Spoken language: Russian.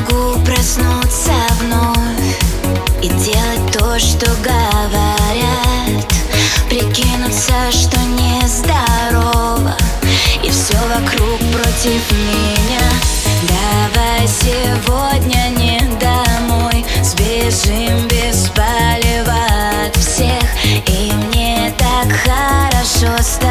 могу проснуться вновь И делать то, что говорят. Прикинуться, что не здорово, И все вокруг против меня. Давай сегодня не домой Сбежим без палева от всех. И мне так хорошо стало